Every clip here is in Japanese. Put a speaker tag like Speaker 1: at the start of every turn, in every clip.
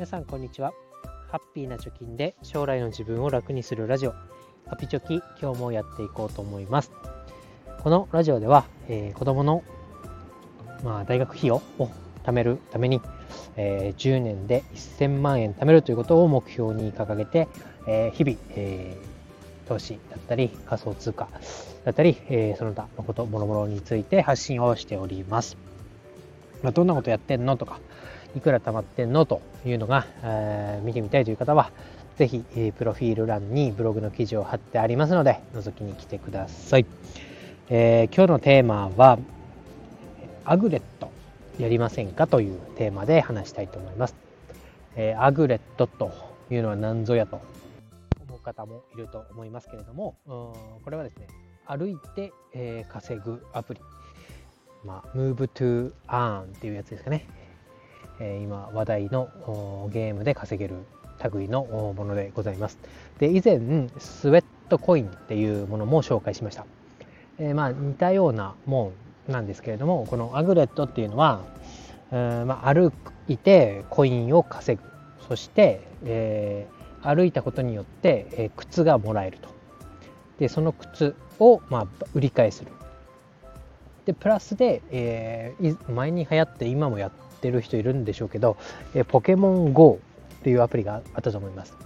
Speaker 1: 皆さんこんにちは。ハッピーな貯金で将来の自分を楽にするラジオ。ハピチョキ今日もやっていこうと思います。このラジオでは、えー、子供のまあ、大学費用を貯めるために、えー、10年で1000万円貯めるということを目標に掲げて、えー、日々、えー、投資だったり仮想通貨だったり、えその他のこと、もろもろについて発信をしております。まあ、どんなことやってんのとか、いくら貯まってんのというのが、えー、見てみたいという方は、ぜひ、え、プロフィール欄にブログの記事を貼ってありますので、覗きに来てください。えー、今日のテーマは、アグレットやりませんかというテーマで話したいと思います。えー、アグレットというのは何ぞやと思う方もいると思いますけれども、うんこれはですね、歩いて、えー、稼ぐアプリ、まあ、Move to Earn っていうやつですかね。今話題のゲームで稼げる類のものでございます。で、以前、スウェットコインっていうものも紹介しました。えー、まあ似たようなもんなんですけれども、このアグレットっていうのは、えー、まあ、歩いてコインを稼ぐ。そして、えー、歩いたことによって、え、靴がもらえると。で、その靴を、まあ、売り買いする。で、プラスで、え、前に流行って今もやっててる人いるんでしょうけど、えー、ポケモン GO っていうアプリがあったと思います。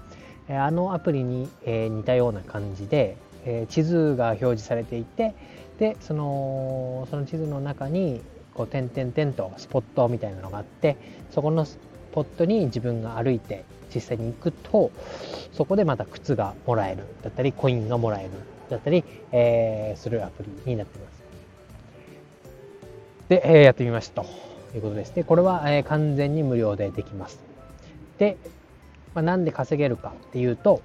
Speaker 1: えー、あのアプリに、えー、似たような感じで、えー、地図が表示されていて、で、その、その地図の中に、こう、点々点とスポットみたいなのがあって、そこのスポットに自分が歩いて実際に行くと、そこでまた靴がもらえるだったり、コインがもらえるだったり、えー、するアプリになっています。で、えー、やってみましたいうことです。で、これは、え、完全に無料でできます。で、まあ、なんで稼げるかっていうと、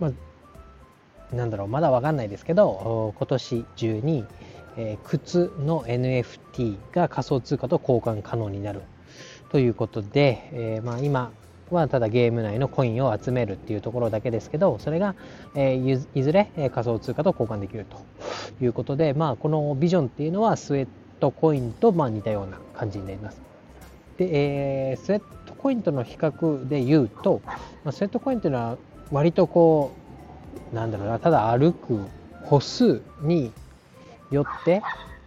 Speaker 1: まあ、なんだろう、まだわかんないですけど、今年中に、え、靴の NFT が仮想通貨と交換可能になるということで、え、まあ、今はただゲーム内のコインを集めるっていうところだけですけど、それが、え、いずれ仮想通貨と交換できるということで、まあ、このビジョンっていうのはスウェットコインとまあ似たような感じになります。で、えー、スウェットコインとの比較で言うと、まあ、スウェットコインっていうのは割とこう、なんだろうな、ただ歩く歩数によって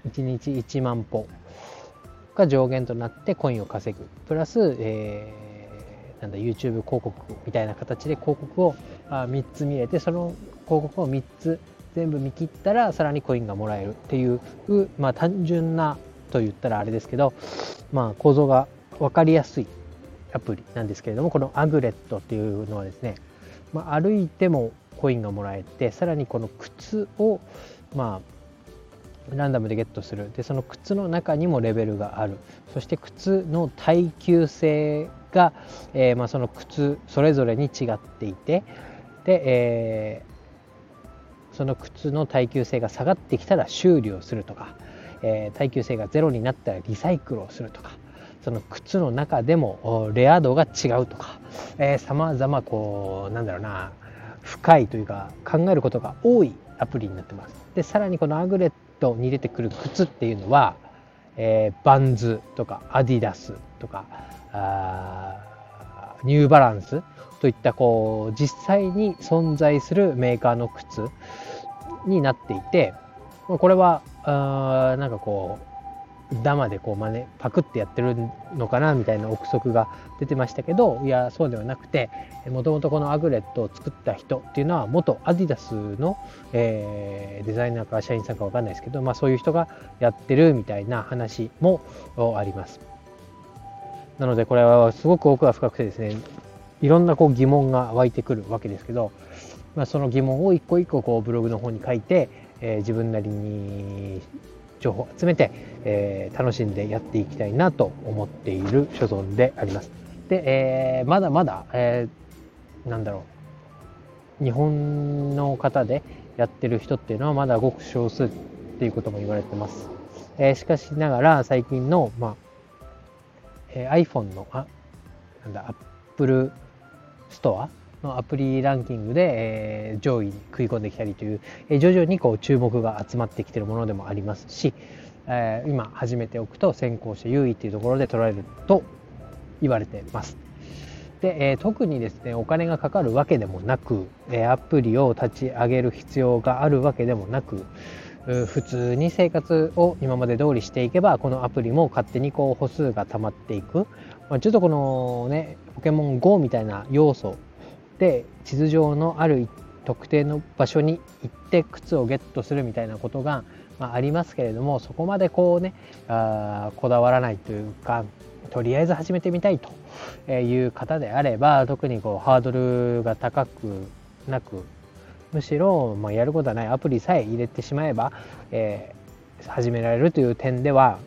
Speaker 1: 1日1万歩が上限となってコインを稼ぐ。プラス、えー、なんだ、YouTube 広告みたいな形で広告をあ3つ見れて、その広告を3つ全部見切ったらさらにコインがもらえるっていう、まあ単純なと言ったらあれですけど、まあ構造が分かりやすいアプリなんですけれども、このアグレットっていうのはですね、まあ、歩いてもコインがもらえて、さらにこの靴を、まあ、ランダムでゲットする。で、その靴の中にもレベルがある。そして靴の耐久性が、えー、まあ、その靴それぞれに違っていて、で、えーその靴の耐久性が下がってきたら修理をするとか、えー、耐久性がゼロになったらリサイクルをするとかその靴の中でもレア度が違うとかさまざまこうなんだろうな深いというか考えることが多いアプリになってます。でさらにこのアグレットに出てくる靴っていうのは、えー、バンズとかアディダスとかニューバランスといったこう実際に存在するメーカーの靴になっていてこれはあなんかこうダマでこう真似パクってやってるのかなみたいな憶測が出てましたけどいやそうではなくてもともとこのアグレットを作った人っていうのは元アディダスの、えー、デザイナーか社員さんかわかんないですけど、まあ、そういう人がやってるみたいな話もあります。なのでこれはすごく奥が深くてですねいろんなこう疑問が湧いてくるわけですけど、まあ、その疑問を一個一個こうブログの方に書いて、えー、自分なりに情報を集めて、えー、楽しんでやっていきたいなと思っている所存であります。で、えー、まだまだ、えー、なんだろう日本の方でやってる人っていうのはまだごく少数っていうことも言われてます。えー、しかしながら最近の、まあえー、iPhone のあなんだ Apple ストアのアプリランキングで、えー、上位に食い込んできたりという、えー、徐々にこう注目が集まってきているものでもありますし、えー、今始めておくと先行して優位っていうところで取られると言われてます。で、えー、特にですねお金がかかるわけでもなく、えー、アプリを立ち上げる必要があるわけでもなく普通に生活を今まで通りしていけばこのアプリも勝手にこう歩数が溜まっていく、まあ、ちょっとこのねポケモン GO みたいな要素で地図上のある特定の場所に行って靴をゲットするみたいなことが、まあ、ありますけれどもそこまでこうねあこだわらないというかとりあえず始めてみたいという方であれば特にこうハードルが高くなくむしろ、まあ、やることはないアプリさえ入れてしまえば、えー、始められるという点では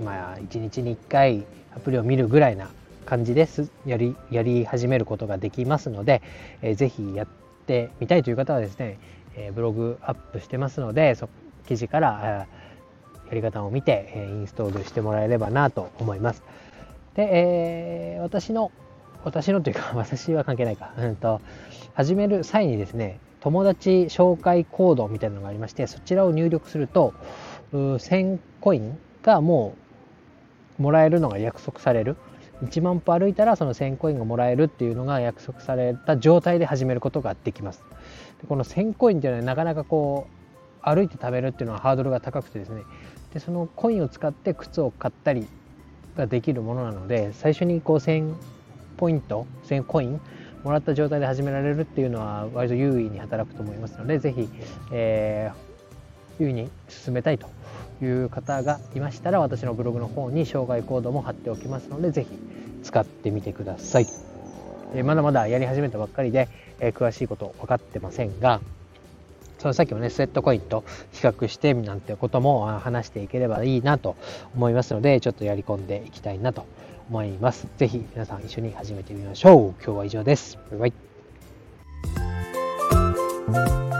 Speaker 1: まあ1日に1回アプリを見るぐらいな感じですやりやり始めることができますので、えー、ぜひやってみたいという方はですね、えー、ブログアップしてますのでそ記事からやり方を見て、えインストールしてもらえればなと思います。で、えー、私の私のというか 私は関係ないか、うんと、始める際にですね友達紹介コードみたいなのがありましてそちらを入力すると1000コインがもうもらえるのが約束される。1万歩歩いたらその1000コインがもらえるっていうのが約束された状態で始めることができます。でこの1000コインっていうのはなかなかこう歩いて食べるっていうのはハードルが高くてですね。でそのコインを使って靴を買ったりができるものなので最初にこう1000ポイント1000コインもらった状態で始められるっていうのは割と優位に働くと思いますのでぜひ、えー、優位に進めたいという方がいましたら私のブログの方に障害コードも貼っておきますのでぜひ使ってみてください、えー、まだまだやり始めたばっかりで、えー、詳しいこと分かってませんがそのさっきもねスウェットコインと比較してなんてことも話していければいいなと思いますのでちょっとやり込んでいきたいなと思います。ぜひ皆さん一緒に始めてみましょう。今日は以上です。バイバイ。